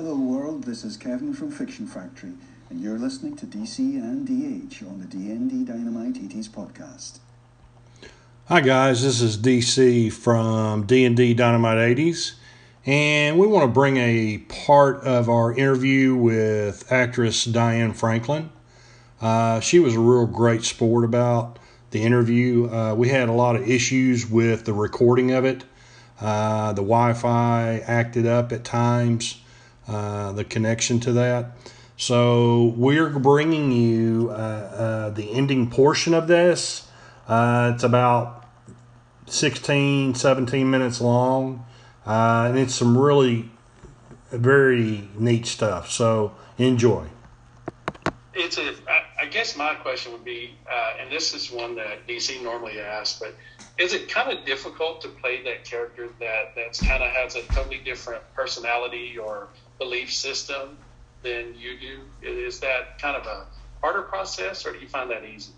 Hello, world. This is Kevin from Fiction Factory, and you're listening to DC and DH on the D&D Dynamite 80s podcast. Hi guys, this is DC from D&D Dynamite 80s, and we want to bring a part of our interview with actress Diane Franklin. Uh, she was a real great sport about the interview. Uh, we had a lot of issues with the recording of it. Uh, the Wi-Fi acted up at times, uh, the connection to that. So we're bringing you uh, uh, the ending portion of this. it's about 16, 17 minutes long. Uh, and it's some really very neat stuff. So enjoy. It's a. I, I guess my question would be, uh, and this is one that DC normally asks, but is it kind of difficult to play that character that that's kind of has a totally different personality or belief system than you do? Is that kind of a harder process, or do you find that easy?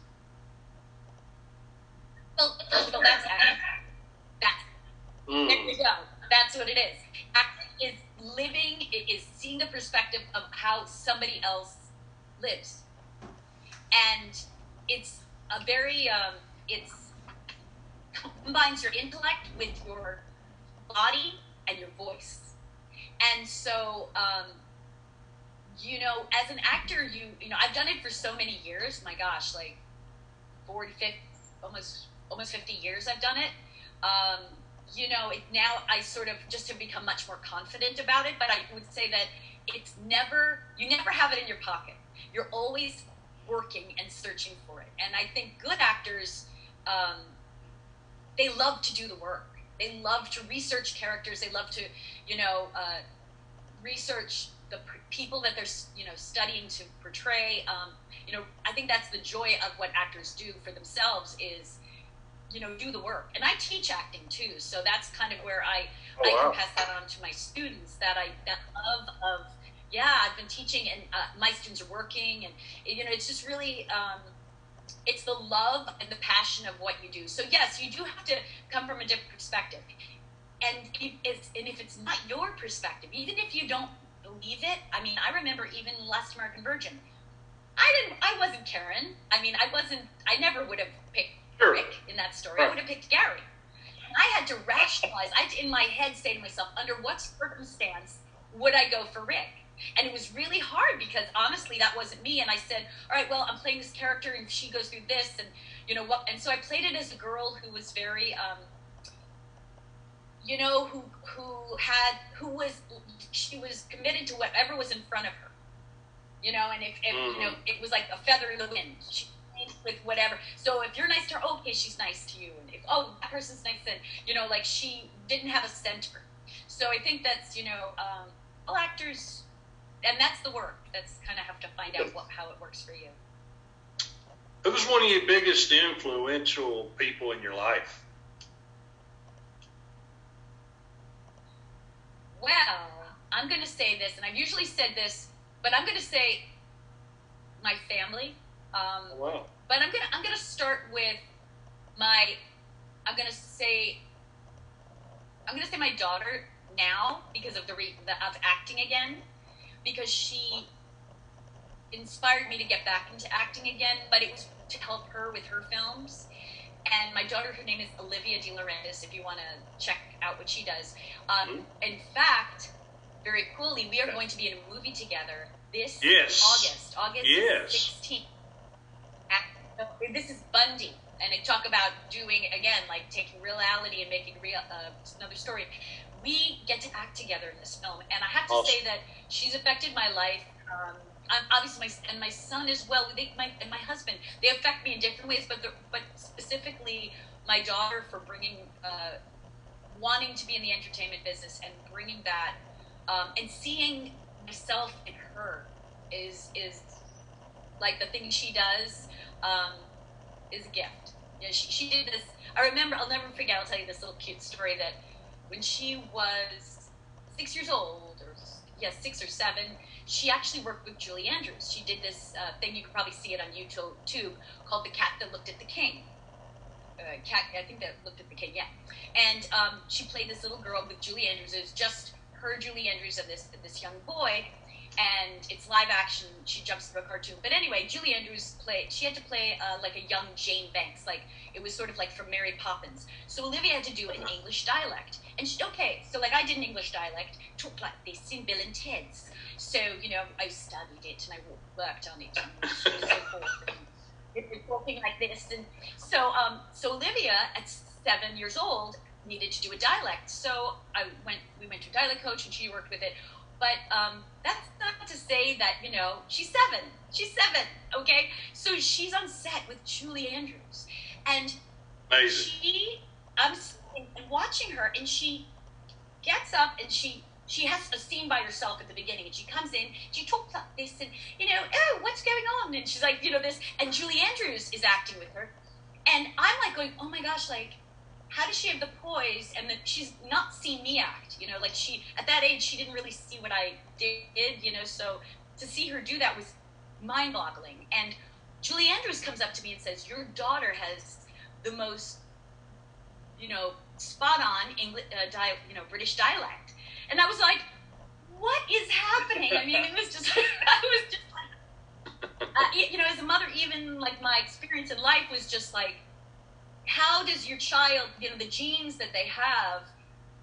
Of all, that's That's mm. there you go. That's what it is. Acting is living. It is seeing the perspective of how somebody else lives, and it's a very um, it's combines your intellect with your body and your voice, and so. Um, you know, as an actor, you you know, I've done it for so many years. My gosh, like 40, 50, almost almost 50 years I've done it. Um, you know, it, now I sort of just have become much more confident about it, but I would say that it's never, you never have it in your pocket. You're always working and searching for it. And I think good actors, um, they love to do the work. They love to research characters. They love to, you know, uh, research the people that they're, you know, studying to portray. Um, you know, I think that's the joy of what actors do for themselves is you know do the work and i teach acting too so that's kind of where i oh, i wow. can pass that on to my students that i that love of yeah i've been teaching and uh, my students are working and you know it's just really um, it's the love and the passion of what you do so yes you do have to come from a different perspective and if it's and if it's not your perspective even if you don't believe it i mean i remember even last american virgin i didn't i wasn't karen i mean i wasn't i never would have picked sure. Rick in that story. Right. I would have picked Gary. I had to rationalize. I in my head say to myself, under what circumstance would I go for Rick? And it was really hard because honestly, that wasn't me. And I said, all right, well, I'm playing this character, and she goes through this, and you know what? And so I played it as a girl who was very, um, you know, who who had who was she was committed to whatever was in front of her, you know. And if, if mm-hmm. you know, it was like a feather in the wind. She with whatever. So if you're nice to her, okay, she's nice to you. And if oh that person's nice, then you know, like she didn't have a center. So I think that's you know, um, all actors, and that's the work. That's kind of have to find out what, how it works for you. Who was one of your biggest influential people in your life? Well, I'm going to say this, and I've usually said this, but I'm going to say my family. Um, oh, wow. But I'm gonna I'm gonna start with my I'm gonna say I'm gonna say my daughter now because of the, re, the of acting again because she inspired me to get back into acting again. But it was to help her with her films. And my daughter, her name is Olivia De Laurentiis. If you want to check out what she does, um, mm-hmm. in fact, very coolly, we are going to be in a movie together this yes. August, August yes. 16th this is Bundy, and they talk about doing again, like taking reality and making real uh, another story. We get to act together in this film, and I have to awesome. say that she's affected my life. Um, obviously, my and my son as well. They, my and my husband, they affect me in different ways, but but specifically my daughter for bringing, uh, wanting to be in the entertainment business and bringing that, um, and seeing myself in her is is like the thing she does um, is a gift. You know, she, she did this. I remember, I'll never forget, I'll tell you this little cute story that when she was six years old, or yes, yeah, six or seven, she actually worked with Julie Andrews. She did this uh, thing, you can probably see it on YouTube, called The Cat That Looked at the King. Uh, cat, I think that looked at the king, yeah. And um, she played this little girl with Julie Andrews. It was just her Julie Andrews and this this young boy, and it's live action. She jumps through a cartoon. But anyway, Julie Andrews played. She had to play uh, like a young Jane Banks. Like it was sort of like from Mary Poppins. So Olivia had to do an English dialect. And she, okay, so like I did an English dialect, talked like this in Bill and Ted's. So you know, I studied it and I worked on it. And so forth. And talking like this, and so um, so Olivia at seven years old needed to do a dialect. So I went. We went to a dialect coach, and she worked with it. But um, that's not to say that, you know, she's seven. She's seven, okay? So she's on set with Julie Andrews. And Amazing. she, I'm watching her, and she gets up and she she has a scene by herself at the beginning and she comes in she talks like this and you know oh what's going on and she's like you know this and julie andrews is acting with her and i'm like going oh my gosh like how does she have the poise and that she's not seen me act you know like she at that age she didn't really see what i did you know so to see her do that was mind-boggling. And julie andrews comes up to me and says your daughter has the most you know spot on english uh, di- you know british dialect. And i was like what is happening? I mean it was just i was just like uh, you know as a mother even like my experience in life was just like how does your child, you know, the genes that they have,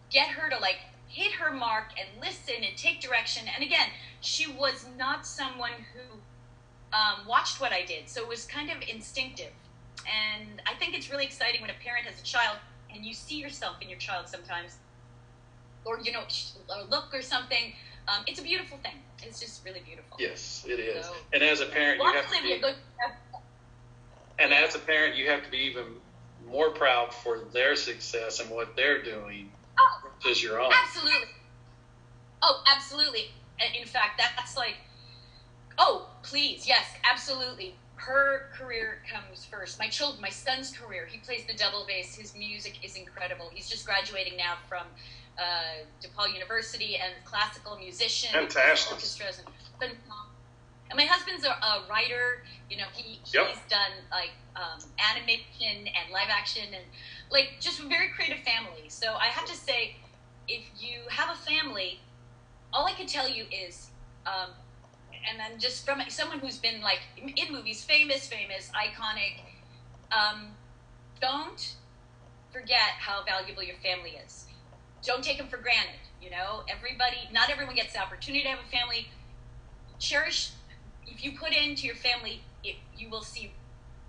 get her to like hit her mark and listen and take direction? And again, she was not someone who um, watched what I did, so it was kind of instinctive. And I think it's really exciting when a parent has a child and you see yourself in your child sometimes, or you know, a look or something. Um, it's a beautiful thing. It's just really beautiful. Yes, it is. So, and as a parent, you have to be. a Good, and as a parent, you have to be even more proud for their success and what they're doing oh, versus your own. Absolutely. Oh, absolutely. In fact, that's like, oh, please, yes, absolutely. Her career comes first. My children, my son's career. He plays the double bass. His music is incredible. He's just graduating now from uh, DePaul University and classical musician. Fantastic. Orchestras and, and my husband's a, a writer. You know, he yep. he's done like um, animation and live action and like just a very creative family. So I have to say, if you have a family, all I can tell you is, um, and then just from someone who's been like in movies, famous, famous, iconic, um, don't forget how valuable your family is. Don't take them for granted. You know, everybody, not everyone gets the opportunity to have a family. Cherish if you put into your family, it, you will see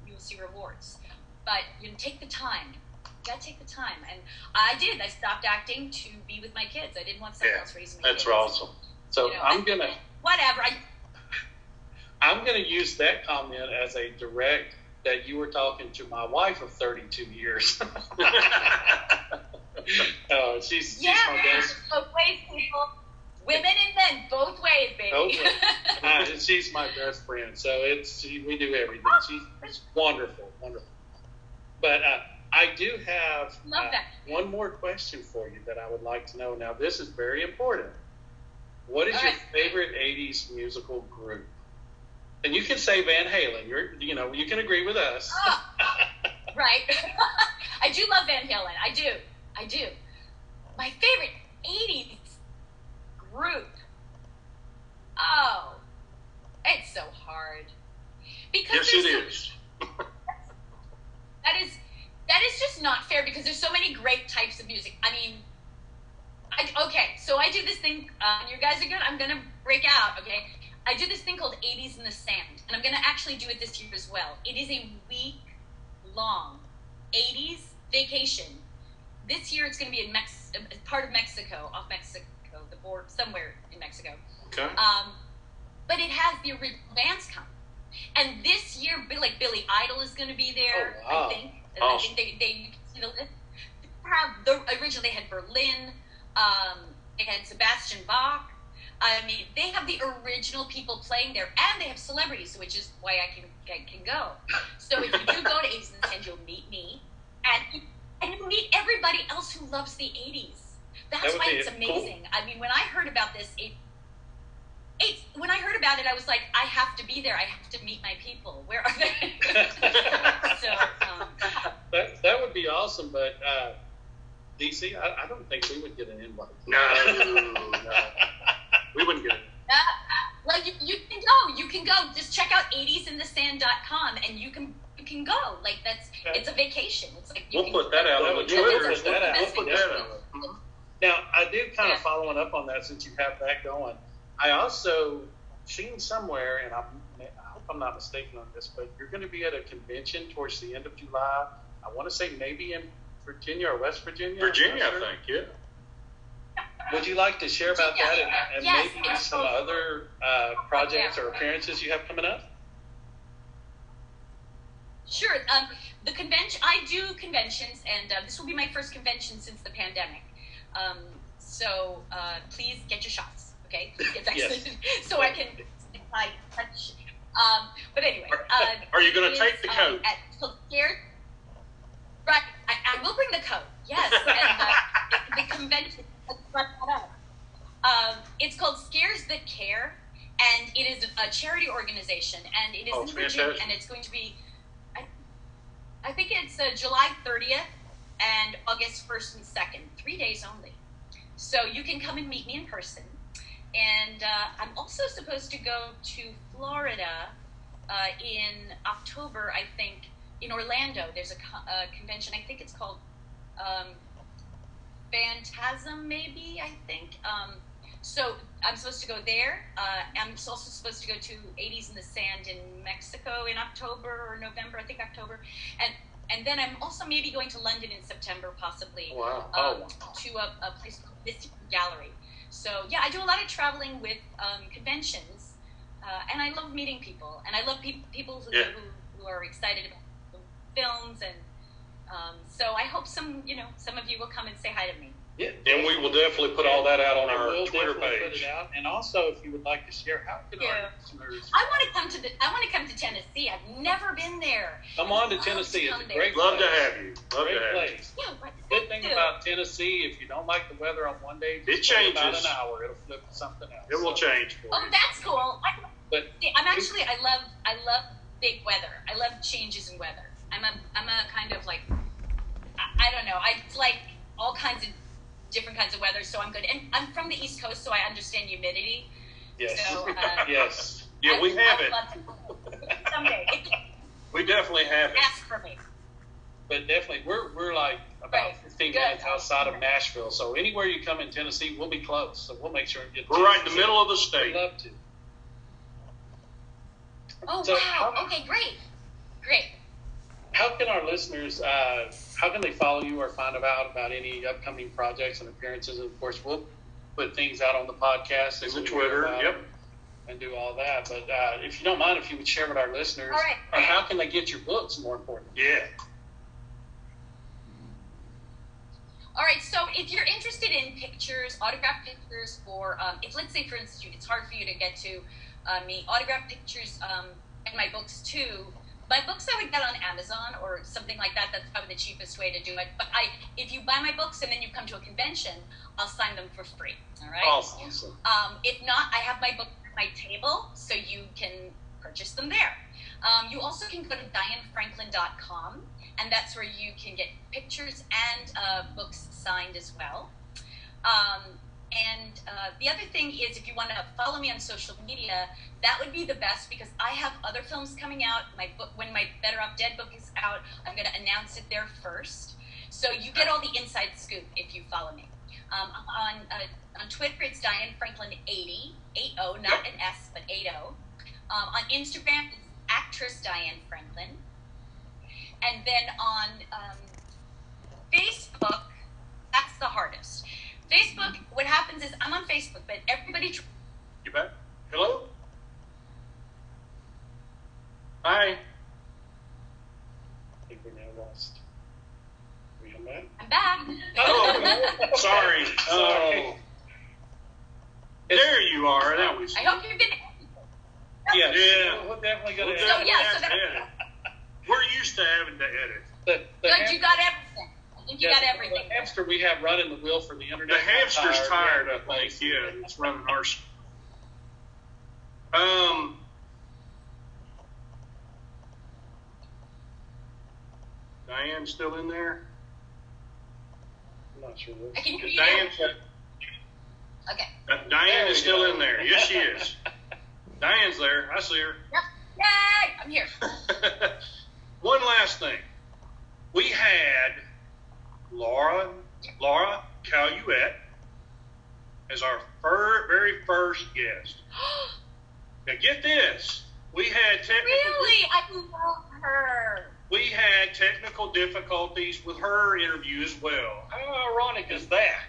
you will see rewards. But you know, take the time. You gotta take the time, and I did. I stopped acting to be with my kids. I didn't want someone yeah, else raising my that's kids. That's awesome. So you know, I'm gonna whatever. I, I'm gonna use that comment as a direct that you were talking to my wife of 32 years. uh, she's, yeah, she's my best. People. Women and men, both ways, baby. Okay. uh, she's my best friend, so it's she, we do everything. She's, she's wonderful, wonderful. But uh, I do have uh, one more question for you that I would like to know. Now, this is very important. What is All your right. favorite '80s musical group? And you can say Van Halen. You're, you know, you can agree with us. Oh, right. I do love Van Halen. I do. I do. My favorite '80s group. Oh, it's so hard because yes, it so, is. that is that is just not fair because there's so many great types of music. I mean, I, okay, so I do this thing. Uh, you guys are good. I'm gonna break out. Okay, I do this thing called 80s in the Sand, and I'm gonna actually do it this year as well. It is a week long 80s vacation. This year it's gonna be in Mex- part of Mexico, off Mexico the board somewhere in Mexico. Okay. Um, but it has the original bands come. And this year, like Billy Idol is going to be there. Oh, wow. I think. Awesome. I think they they you know have the original. They had Berlin. Um, they had Sebastian Bach. I mean, they have the original people playing there, and they have celebrities, which is why I can I can go. So if you do go to Asians, and you'll meet me, and and you meet everybody else who loves the '80s. That's that why it's amazing. Cool. I mean, when I heard about this, it, it, when I heard about it, I was like, I have to be there. I have to meet my people. Where are they? so um, that that would be awesome, but. Uh, DC, I, I, don't think we would get an invite. No, no, we wouldn't get it. Uh, uh, well, like you, you, can go, you can go. Just check out 80sinthesand.com and you can you can go. Like that's okay. it's a vacation. It's like we'll put, that out, put that out. We'll put that out. We'll put that out. Now, I did kind of Yeah. following up on that since you have that going. I also seen somewhere, and I'm, I hope I'm not mistaken on this, but you're going to be at a convention towards the end of July. I want to say maybe in Virginia or West Virginia. Virginia, not I think. Yeah. Would you like to share about that and, and Yes, maybe it's some so- other uh, projects Yeah. or appearances you have coming up? Sure. Um, the convention, I do conventions, and uh, this will be my first convention since the pandemic. Um, so uh, please get your shots, okay? Get vaccinated so I can I touch. Um, but anyway, uh, Are you gonna take the um, coat? At, so scared. Right, I, I will bring the coat. Yes, and uh, the convention. let's that up. Um, it's called Scares That Care, and it is a charity organization, and it is Oh, in Virginia, and it's going to be, I, I think it's uh, July 30th and August 1st and 2nd, three days only. So you can come and meet me in person. And uh, I'm also supposed to go to Florida uh, in October, I think, in Orlando. There's a, co- a convention, I think it's called um, Phantasm, maybe, I think. Um, so I'm supposed to go there. Uh, I'm also supposed to go to 80s in the Sand in Mexico in October or November, I think October. And and then I'm also maybe going to London in September, possibly Wow. um, to a, a place called Mystic Gallery. So yeah, I do a lot of traveling with um, conventions, uh, and I love meeting people, and I love pe- people who, Yeah. who, who are excited about films, and um, so I hope some you know some of you will come and say hi to me. Yeah, And we will definitely put all that out on I our will Twitter page. Put it out. And also, if you would like to share, how can Yeah. our listeners I want to come to the I want to come to Tennessee. I've never been there. come on to I'd love Tennessee? It's a there. great Love to have you. Love Great to have you. place. Yeah, what, Good thing thank about Tennessee, if you don't like the weather on one day, It just wait about an hour. It'll flip to something else. It will So- change for Oh, you. that's cool. I, But see, I'm actually I love I love big weather. I love changes in weather. I'm a I'm a kind of like I, I don't know. I like all kinds of different kinds of weather, so I'm good. And I'm from the East Coast, so I understand humidity. yes, So, uh, yes. Yeah, I- we have I'd it. Someday, We definitely have it. ask for me. But definitely, we're we're like about Right. 15 Good. minutes outside of Nashville. So anywhere you come in Tennessee, we'll be close. So we'll make sure and get. We're right in the middle of the state. We'd state. love to. Oh So wow! how- Okay, great, great. How can our listeners? Uh, how can they follow you or find out about any upcoming projects and appearances? And of course, we'll put things out on the podcast In as the Twitter, yep. and do all that. But uh, if you don't mind, if you would share with our listeners, All right. or how can they get your books? More important. Yeah. All right, so if you're interested in pictures, autographed pictures, or um, if let's say, for instance, it's hard for you to get to uh, me, autographed pictures um, and my books too. My books I would get on Amazon or something like that. That's probably the cheapest way to do it. But I, if you buy my books and then you come to a convention, I'll sign them for free. All right. Awesome. Um, if not, I have my book at my table, so you can purchase them there. Um, you also can go to dianefranklin.com, and that's where you can get pictures and uh, books signed as well. Um, and uh, the other thing is, if you want to follow me on social media, that would be the best because I have other films coming out. My book, when my Better Off Dead book is out, I'm going to announce it there first. So you get all the inside scoop if you follow me. Um, on uh, on Twitter, it's Diane Franklin 80, 80, not an S, but 80. Um, on Instagram, it's actress Diane Franklin. And then on um, Facebook, that's the hardest. Facebook, what happens is I'm on Facebook, but everybody. Tr- You bet. Hello? Hi. I think we're now lost. We come back? I'm back. Oh, sorry. Sorry. Oh. There you are. That was. I hope you're gonna. Yes. Yeah. We're definitely going We'll to. Definitely yeah, so have to that- edit. We're used to having to edit. The, the, Good, you got everything. I think you yes, got everything. The hamster we have running the wheel for the internet. The hamster's is tired, I think. Yeah, it's running our. s- Um. Diane still in there? I'm not sure. I can hear you. Diane, Okay. uh, Diane we is still go. in there. Yes, she is. Diane's there. I see her. Yep. Yay! I'm here. one last thing. We had Laura Laura Caluette as our fir- very first guest. Now get this. We had technical really? I love her. we had technical difficulties with her interview as well. How ironic is that?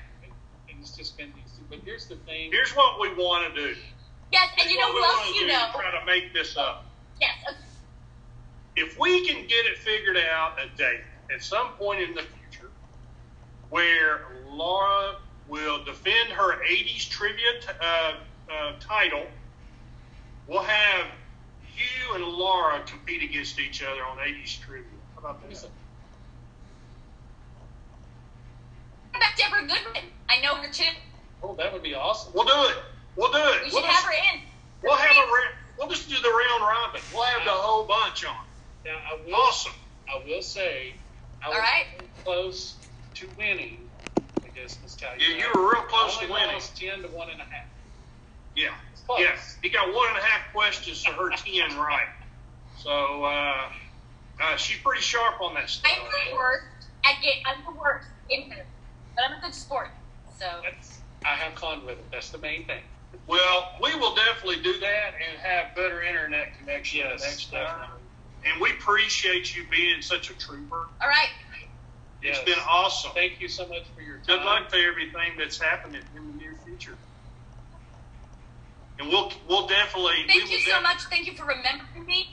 And it's just been DC. But here's the thing. Here's what we want to do. Yes, and Here's you know what who else wanna you do, know? Try to make this up. Yes. okay. if we can get it figured out a date at some point in the future where Laura will defend her 80s trivia t- uh, uh, title, we'll have you and Laura compete against each other on 80s trivia. How about that? What about Deborah Goodman? I know her too. Oh, that would be awesome. We'll do it. We'll do it. We we'll should just, have her in. We'll have a ra- We'll just do the round robin. We'll have the whole bunch on. Now, I will, Awesome. I will say, I All was right. close to winning against Miss Calumet. Yeah, you were real close I to winning. lost ten to one and a half. Yeah. It's close. Yeah, he got one and a half questions to her ten right. So uh, uh, she's pretty sharp on that stuff. I'm the worst at get. I'm the worst in her, but I'm a good sport. So That's, I have fun with it. That's the main thing. Well, we will definitely do that and have better internet connection Yes, next time. definitely. And we appreciate you being such a trooper. all right. It's Yes. been awesome. Thank you so much for your time. Good luck to everything that's happening in the near future. And we'll we'll definitely. Thank will you so much. Thank you for remembering me.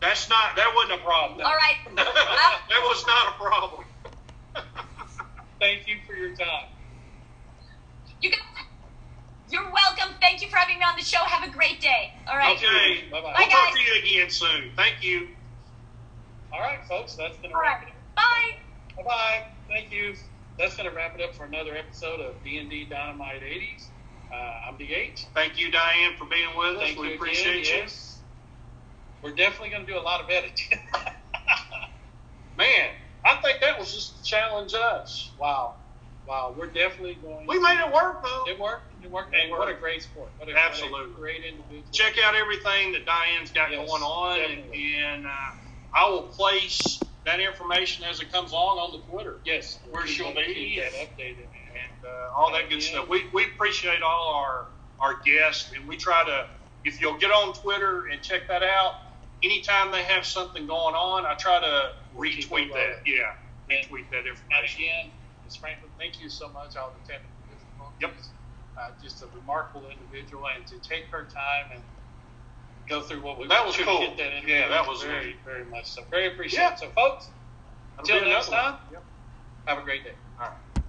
That's not that wasn't a problem. All right. that was not a problem. Thank you for your time. You guys, you're welcome. Thank you for having me on the show. Have a great day. All right. Okay. Bye-bye. We'll Bye, talk guys. to you again soon. Thank you. All right, folks, that's going to All wrap right. it Bye. Bye-bye. Thank you. That's going to wrap it up for another episode of D&D Dynamite 80s. Uh, I'm DH. Thank you, Diane, for being with us. We you appreciate again. you. Yes. We're definitely going to do a lot of editing. Man, I think that was just to challenge us. wow. Wow. We're definitely going We made it work, though. It worked. It worked. It And what a great sport. What a, Absolutely. What a great individual. Check out everything that Diane's got Yes, going on, and, and uh, I will place that information as it comes along on the Twitter Yes. Where she'll be. keep updated. and uh, all that good stuff. We, we appreciate all our our guests, and we try to. If you'll get on Twitter and check that out, anytime they have something going on, I try to retweet that. Yeah, And- retweet that And information. again, Ms. Franklin, thank you so much. All the technical difficulties. Yep. Uh, just a remarkable individual, and to take her time and go through what we That was cool. Get that interview Yeah, that was very, neat. very much so. Very appreciated. Yeah. So, folks, until next one. time. Yep. have a great day. All right.